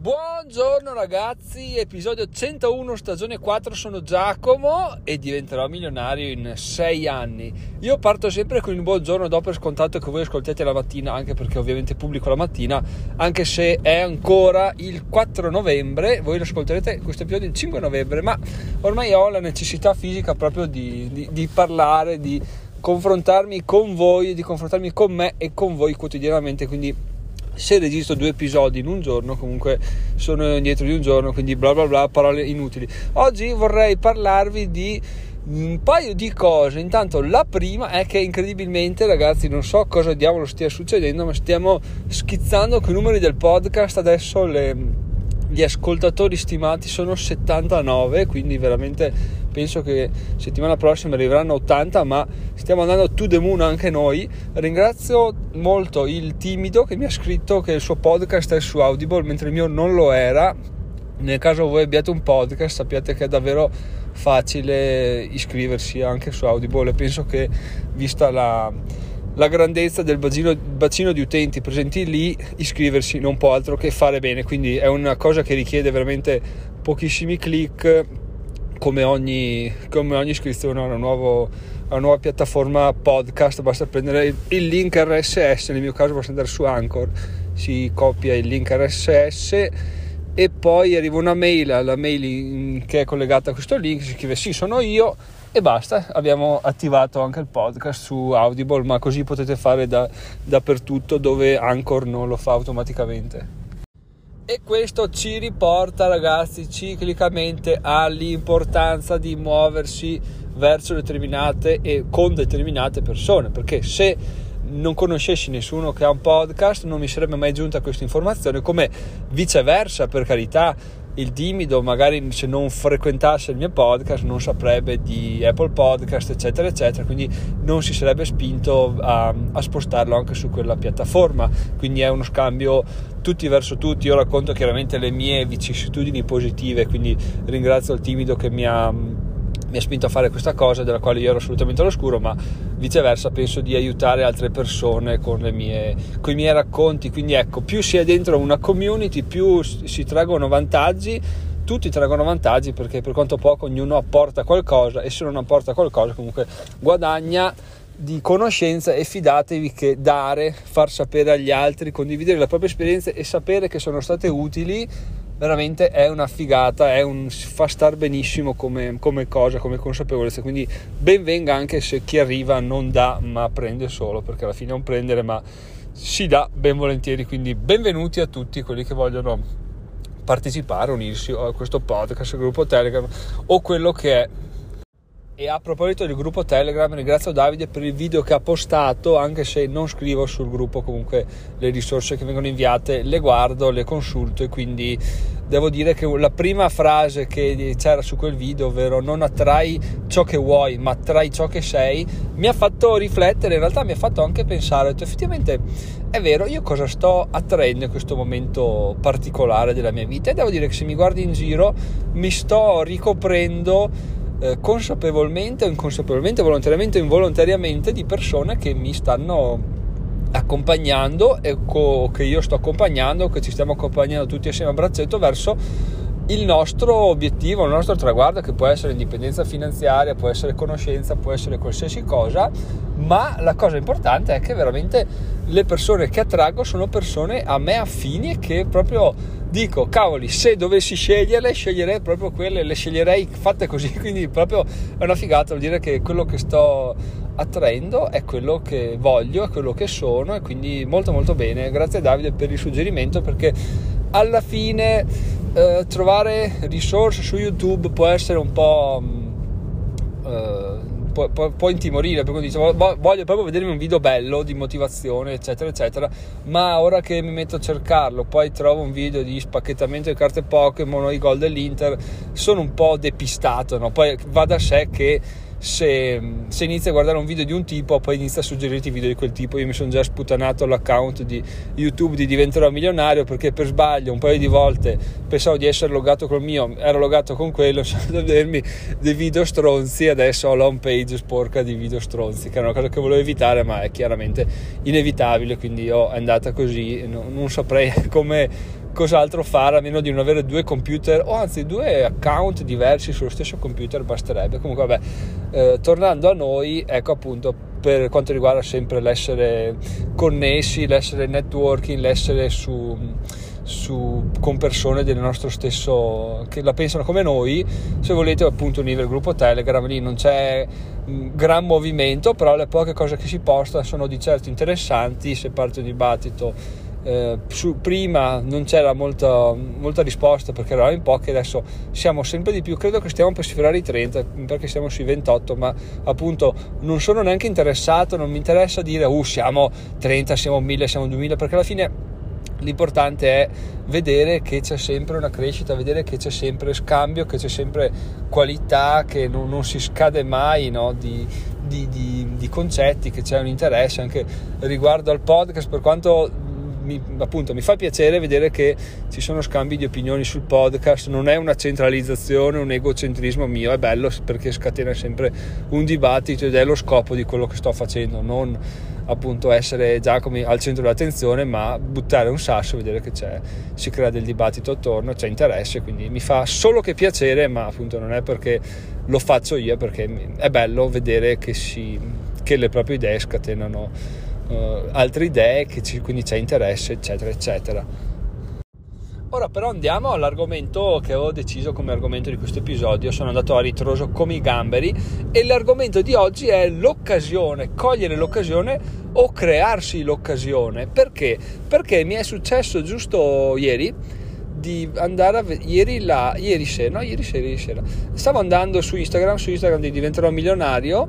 Buongiorno ragazzi, episodio 101, stagione 4, sono Giacomo e diventerò milionario in 6 anni. Io parto sempre con il buongiorno dopo è scontato che voi ascoltiate la mattina, anche perché ovviamente pubblico la mattina, anche se è ancora il 4 novembre, voi lo ascolterete questo episodio il 5 novembre, ma ormai ho la necessità fisica proprio di, di, di parlare, di confrontarmi con voi, di confrontarmi con me e con voi quotidianamente, quindi se registro due episodi in un giorno comunque sono indietro di un giorno quindi bla bla bla parole inutili. Oggi vorrei parlarvi di un paio di cose. Intanto la prima è che incredibilmente ragazzi non so cosa diavolo stia succedendo ma stiamo schizzando con i numeri del podcast. Adesso le, gli ascoltatori stimati sono 79 quindi veramente penso che settimana prossima arriveranno 80 ma stiamo andando to the moon anche noi. Ringrazio molto il timido che mi ha scritto che il suo podcast è su Audible mentre il mio non lo era. Nel caso voi abbiate un podcast sappiate che è davvero facile iscriversi anche su Audible. E penso che vista la, la grandezza del bacino, bacino, di utenti presenti lì, iscriversi non può altro che fare bene, quindi è una cosa che richiede veramente pochissimi click come ogni, come ogni iscrizione a una, nuovo, a una, nuova piattaforma podcast basta prendere il, link RSS nel mio caso basta andare su Anchor si copia il link RSS e poi arriva una mail alla mail in, che è collegata a questo link si scrive sì sono io e basta abbiamo attivato anche il podcast su Audible ma così potete fare da, dappertutto dove Anchor non lo fa automaticamente e questo ci riporta ragazzi ciclicamente all'importanza di muoversi verso determinate e con determinate persone perché se non conoscessi nessuno che ha un podcast non mi sarebbe mai giunta questa informazione come viceversa per carità il timido magari se non frequentasse il mio podcast non saprebbe di Apple Podcast eccetera eccetera. Quindi non si sarebbe spinto a, a spostarlo anche su quella piattaforma. Quindi è uno scambio tutti verso tutti. Io racconto chiaramente le mie vicissitudini positive quindi ringrazio il timido che mi ha mi ha spinto a fare questa cosa della quale io ero assolutamente all'oscuro, ma viceversa penso di aiutare altre persone con, mie, con i miei racconti. Quindi ecco, più si è dentro una community, più si traggono vantaggi, tutti traggono vantaggi perché per quanto poco ognuno apporta qualcosa e se non apporta qualcosa comunque guadagna di conoscenza e fidatevi che dare, far sapere agli altri, condividere le proprie esperienze e sapere che sono state utili veramente è una figata, è un, fa star benissimo come, come, cosa, come consapevolezza. Quindi ben venga anche se chi arriva non dà ma prende solo, perché alla fine è un prendere ma si dà ben volentieri. Quindi benvenuti a tutti quelli che vogliono partecipare, unirsi a questo podcast, al gruppo Telegram o quello che è e a proposito del gruppo Telegram, ringrazio Davide per il video che ha postato, anche se non scrivo sul gruppo, comunque le risorse che vengono inviate le guardo, le consulto e quindi devo dire che la prima frase che c'era su quel video, ovvero non attrai ciò che vuoi, ma attrai ciò che sei, mi ha fatto riflettere, in realtà mi ha fatto anche pensare, detto, effettivamente è vero, io cosa sto attraendo in questo momento particolare della mia vita? E devo dire che se mi guardi in giro mi sto ricoprendo eh, consapevolmente o inconsapevolmente, volontariamente o involontariamente di persone che mi stanno accompagnando e co- che io sto accompagnando, che ci stiamo accompagnando tutti assieme a braccetto verso il nostro obiettivo, il nostro traguardo che può essere indipendenza finanziaria, può essere conoscenza, può essere qualsiasi cosa, ma la cosa importante è che veramente le persone che attraggo sono persone a me affini e che proprio dico, cavoli, se dovessi sceglierle, sceglierei proprio quelle, le sceglierei fatte così, quindi proprio è una figata, vuol dire che quello che sto attraendo è quello che voglio, è quello che sono e quindi molto molto bene. Grazie Davide per il suggerimento perché alla fine eh, trovare risorse su YouTube può essere un po'... Eh, può, può, può, intimorire perché dice voglio proprio vedermi un video bello di motivazione eccetera eccetera ma ora che mi metto a cercarlo poi trovo un video di spacchettamento di carte Pokémon o i gol dell'Inter sono un po' depistato no? poi va da sé che se, se, inizi a guardare un video di un tipo poi inizia a suggerirti video di quel tipo. Io mi sono già sputanato l'account di youtube di diventerò milionario perché per sbaglio un paio di volte pensavo di essere logato col mio ero logato con quello sono andato a vedermi dei video stronzi adesso ho la home page sporca di video stronzi che è una cosa che volevo evitare ma è chiaramente inevitabile quindi ho, è andata così non, non saprei come cos'altro fare a meno di non avere due computer? O anzi due account diversi sullo stesso computer basterebbe. Comunque vabbè eh, tornando a noi ecco appunto per quanto riguarda sempre l'essere connessi l'essere networking l'essere su su, con persone del nostro stesso che la pensano come noi se volete appunto unire il gruppo telegram lì non c'è gran movimento però le poche cose che si postano sono di certo interessanti se parte un dibattito eh, su, prima non c'era molta, molta, risposta perché eravamo in pochi adesso siamo sempre di più credo che stiamo per sfiorare i 30 perché siamo sui 28 ma appunto non sono neanche interessato non mi interessa dire uh siamo 30 siamo 1000 siamo 2000 perché alla fine l'importante è vedere che c'è sempre una crescita, vedere che c'è sempre scambio, che c'è sempre qualità, che non, non si scade mai no? di, di, di, di, concetti, che c'è un interesse anche riguardo al podcast, per quanto mi, appunto mi fa piacere vedere che ci sono scambi di opinioni sul podcast, non è una centralizzazione, un egocentrismo mio, è bello perché scatena sempre un dibattito ed è lo scopo di quello che sto facendo, non appunto essere Giacomi al centro dell'attenzione, ma buttare un sasso, vedere che c'è, si crea del dibattito attorno, c'è interesse, quindi mi fa solo che piacere, ma appunto non è perché lo faccio io, perché è bello vedere che, si, che le proprie idee scatenano uh, altre idee, ci, quindi c'è interesse, eccetera, eccetera. Ora però andiamo all'argomento che ho deciso come argomento di questo episodio, sono andato a ritroso come i gamberi e l'argomento di oggi è l'occasione, cogliere l'occasione o crearsi l'occasione. Perché? Perché mi è successo giusto ieri di andare a vedere ieri, la, ieri sera, no ieri sera, ieri sera, stavo andando su Instagram, su Instagram di diventerò milionario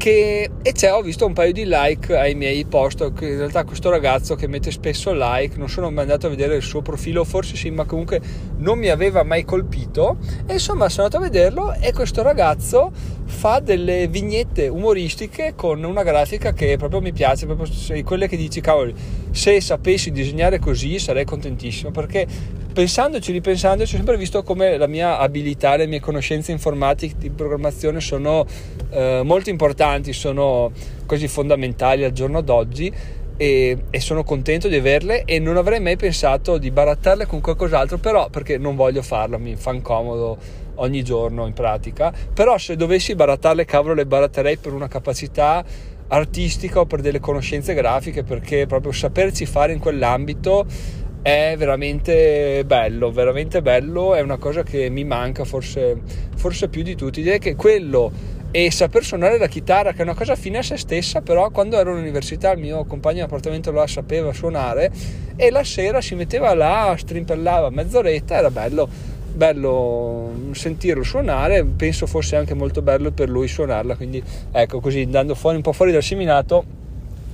che, e c'è, ho visto un paio di like ai miei post, in realtà questo ragazzo che mette spesso like, non sono mai andato a vedere il suo profilo, forse sì, ma comunque non mi aveva mai colpito. E insomma sono andato a vederlo e questo ragazzo fa delle vignette umoristiche con una grafica che proprio mi piace, proprio quelle che dici cavoli, se sapessi disegnare così sarei contentissimo perché pensandoci, ripensandoci, ho sempre visto come la mia abilità, le mie conoscenze informatiche di programmazione sono eh, molto importanti, sono così fondamentali al giorno d'oggi e, e, sono contento di averle e non avrei mai pensato di barattarle con qualcos'altro, però perché non voglio farlo, mi fa comodo ogni giorno in pratica, però se dovessi barattarle, cavolo, le baratterei per una capacità artistica o per delle conoscenze grafiche, perché proprio saperci fare in quell'ambito è veramente bello, veramente bello, è una cosa che mi manca forse, forse più di tutti, direi che quello e saper suonare la chitarra che è una cosa fine a se stessa però quando ero all'università il mio compagno di appartamento lo sapeva suonare e la sera si metteva là strimpellava mezz'oretta era bello bello sentirlo suonare. Penso fosse anche molto bello per lui suonarla. Quindi ecco così andando fuori un po' fuori dal seminato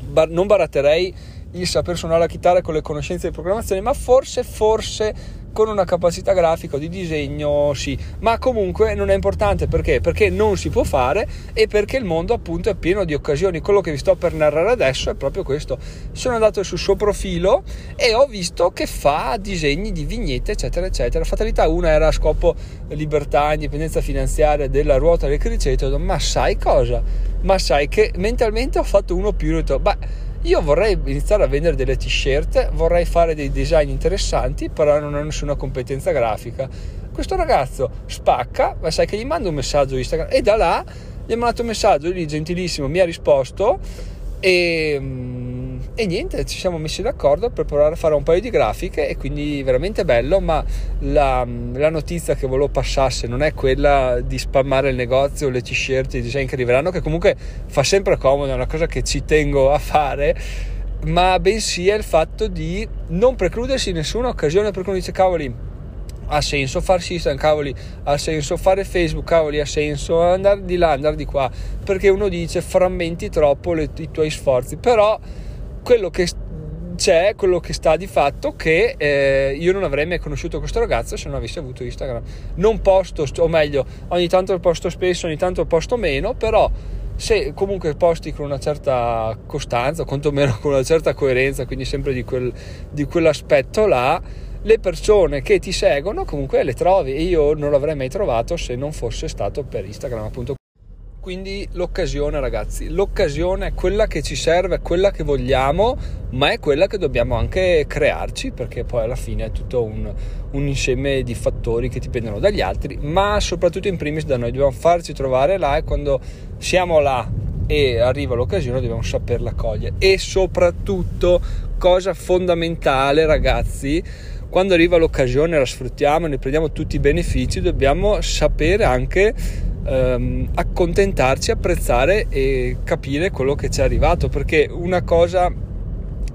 bar- non baratterei il saper suonare la chitarra con le conoscenze di programmazione, ma forse, forse con una capacità grafica o di disegno sì, ma comunque non è importante perché? Perché non si può fare e perché il mondo appunto è pieno di occasioni. Quello che vi sto per narrare adesso è proprio questo. Sono andato sul suo profilo e ho visto che fa disegni di vignette, eccetera, eccetera. Fatalità una era a scopo libertà, indipendenza finanziaria della ruota del criceto, ma sai cosa? Ma sai che mentalmente ho fatto uno più e ho detto, beh io vorrei iniziare a vendere delle t-shirt, vorrei fare dei design interessanti, però non ho nessuna competenza grafica. Questo ragazzo spacca, ma sai che gli mando un messaggio Instagram e da là gli ho mandato un messaggio, lui gentilissimo mi ha risposto e mm, e niente, ci siamo messi d'accordo per provare a fare un paio di grafiche e quindi veramente bello, ma la, la notizia che volevo passasse non è quella di spammare il negozio, le t-shirt, i design che arriveranno, che comunque fa sempre comodo, è una cosa che ci tengo a fare, ma bensì è il fatto di non precludersi nessuna occasione perché uno dice cavoli ha senso farsi Instagram, cavoli, ha senso fare Facebook, cavoli, ha senso andare di là, andare di qua, perché uno dice frammenti troppo le, i tuoi sforzi, però quello che c'è quello che sta di fatto che eh, io non avrei mai conosciuto questo ragazzo se non avessi avuto Instagram. Non posto, o meglio, ogni tanto posto spesso, ogni tanto posto meno, però se comunque posti con una certa costanza, quantomeno con una certa coerenza, quindi sempre di, quel, di quell'aspetto là, le persone che ti seguono comunque le trovi e io non l'avrei mai trovato se non fosse stato per Instagram appunto quindi l'occasione ragazzi, l'occasione è quella che ci serve, è quella che vogliamo, ma è quella che dobbiamo anche crearci perché poi alla fine è tutto un, un insieme di fattori che dipendono dagli altri, ma soprattutto in primis da noi, dobbiamo farci trovare là e quando siamo là e arriva l'occasione dobbiamo saperla cogliere. E soprattutto cosa fondamentale ragazzi quando arriva l'occasione la sfruttiamo, ne prendiamo tutti i benefici, dobbiamo sapere anche ehm, accontentarci, apprezzare e capire quello che ci è arrivato, perché una cosa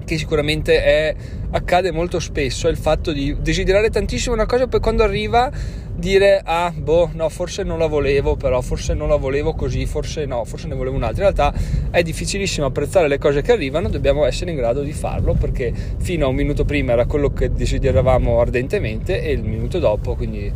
che sicuramente è, accade molto spesso è il fatto di desiderare tantissimo una cosa poi quando arriva dire ah boh no forse non la volevo però forse non la volevo così forse no forse ne volevo un'altra. In realtà è difficilissimo apprezzare le cose che arrivano dobbiamo essere in grado di farlo perché fino a un minuto prima era quello che desideravamo ardentemente e il minuto dopo quindi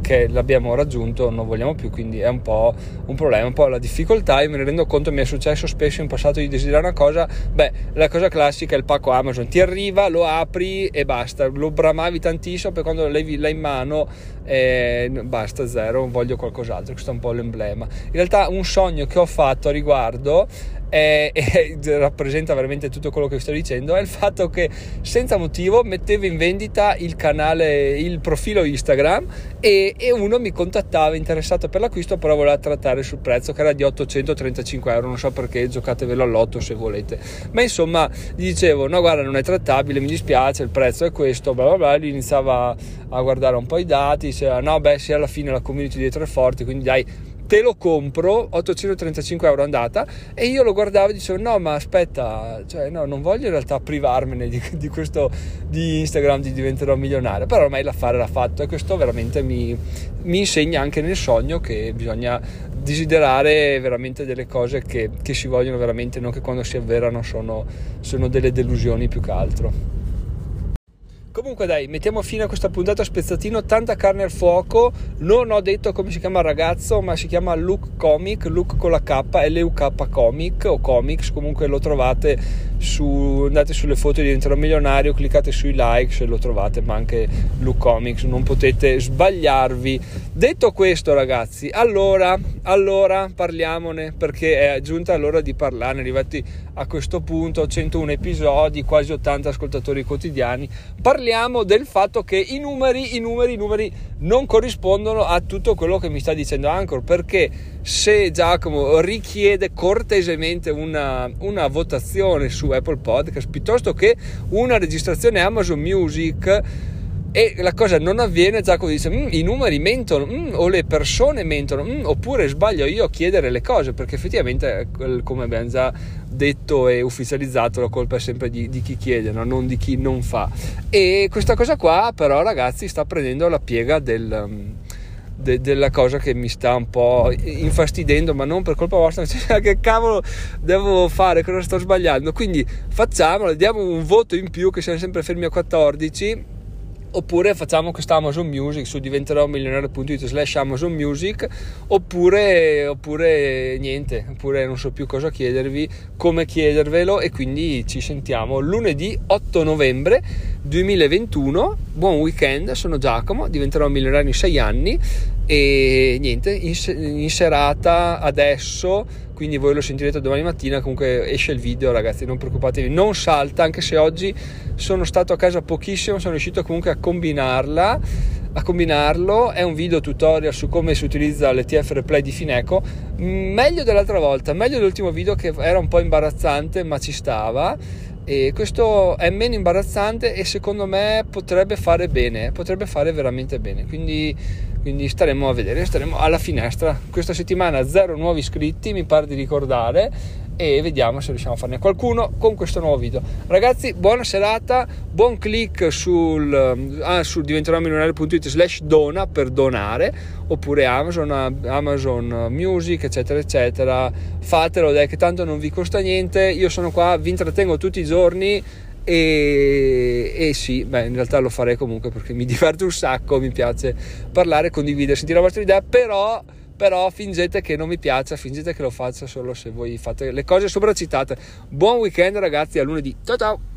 che l'abbiamo raggiunto non vogliamo più quindi è un po' un problema un po' la difficoltà. Io me ne rendo conto mi è successo spesso in passato di desiderare una cosa. Beh la cosa classica è il pacco Amazon. Ti arriva lo apri e basta. Lo bramavi tantissimo poi quando l'hai, l'hai in mano eh, basta zero voglio qualcos'altro. Questo è un po' l'emblema. In realtà un sogno che ho fatto a riguardo e, e, rappresenta veramente tutto quello che sto dicendo è il fatto che senza motivo mettevo in vendita il canale, il profilo Instagram e, e uno mi contattava interessato per l'acquisto però voleva trattare sul prezzo che era di 835 euro. Non so perché giocatevelo all'otto se volete. Ma insomma gli dicevo no guarda non è trattabile mi dispiace il prezzo è questo bla bla bla. Lui iniziava a guardare un po' i dati diceva no beh sì alla fine la community dietro è forte quindi dai te lo compro 835 euro andata e io lo guardavo e dicevo no ma aspetta cioè no non voglio in realtà privarmene di, di questo di Instagram di diventerò milionario. Però ormai l'affare l'ha fatto e questo veramente mi, mi insegna anche nel sogno che bisogna desiderare veramente delle cose che, che si vogliono veramente non che quando si avverano sono, sono delle delusioni più che altro Comunque dai, mettiamo fine a questa puntata spezzatino, tanta carne al fuoco. Non ho detto come si chiama il ragazzo, ma si chiama Luke Comic, Luke con la K, L-U-K Comic o Comics, comunque lo trovate su, andate sulle foto di Diventerò Milionario, cliccate sui like se lo trovate, ma anche Luke Comics, non potete sbagliarvi. Detto questo ragazzi, allora, allora parliamone perché è giunta l'ora di parlarne, arrivati a questo punto, 101 episodi, quasi 80 ascoltatori quotidiani, parliamo del fatto che i numeri, i numeri, i numeri non corrispondono a tutto quello che mi sta dicendo Anchor, perché se Giacomo richiede cortesemente una, una votazione su Apple Podcast piuttosto che una registrazione Amazon Music, e la cosa non avviene, Giacomo dice mm, i numeri mentono mm, o le persone mentono mm, oppure sbaglio io a chiedere le cose perché effettivamente come abbiamo già detto e ufficializzato la colpa è sempre di, di chi chiede no? non di chi non fa e questa cosa qua però ragazzi sta prendendo la piega del... De, della cosa che mi sta un po' infastidendo, ma non per colpa vostra, cioè, che cavolo devo fare, cosa sto sbagliando. Quindi facciamolo, diamo un voto in più che siamo sempre fermi a 14 oppure facciamo questa Amazon Music su diventerò milionario.it slash Amazon Music oppure, oppure niente oppure non so più cosa chiedervi come chiedervelo e quindi ci sentiamo lunedì 8 novembre 2021 buon weekend sono Giacomo diventerò milionario in 6 anni e niente in, in serata adesso quindi voi lo sentirete domani mattina. Comunque esce il video ragazzi non preoccupatevi. Non salta anche se oggi sono stato a casa pochissimo sono riuscito comunque a combinarla a combinarlo. È un video tutorial su come si utilizza l'ETF replay di Fineco. Meglio dell'altra volta meglio dell'ultimo video che era un po' imbarazzante ma ci stava e questo è meno imbarazzante e secondo me potrebbe fare bene potrebbe fare veramente bene quindi quindi staremo a vedere, staremo alla finestra. Questa settimana zero nuovi iscritti, mi pare di ricordare, e vediamo se riusciamo a farne qualcuno con questo nuovo video. Ragazzi, buona serata, buon click sul, ah, sul diventeròmilionario.it slash dona per donare, oppure Amazon, Amazon Music, eccetera, eccetera. Fatelo, dai, che tanto non vi costa niente. Io sono qua, vi intrattengo tutti i giorni e, e, sì, beh, in realtà lo farei comunque perché mi diverte un sacco, mi piace parlare, condividere, sentire la vostra idea, però, però fingete che non mi piaccia, fingete che lo faccia solo se voi fate le cose sopracitate. Buon weekend ragazzi, a lunedì, ciao ciao!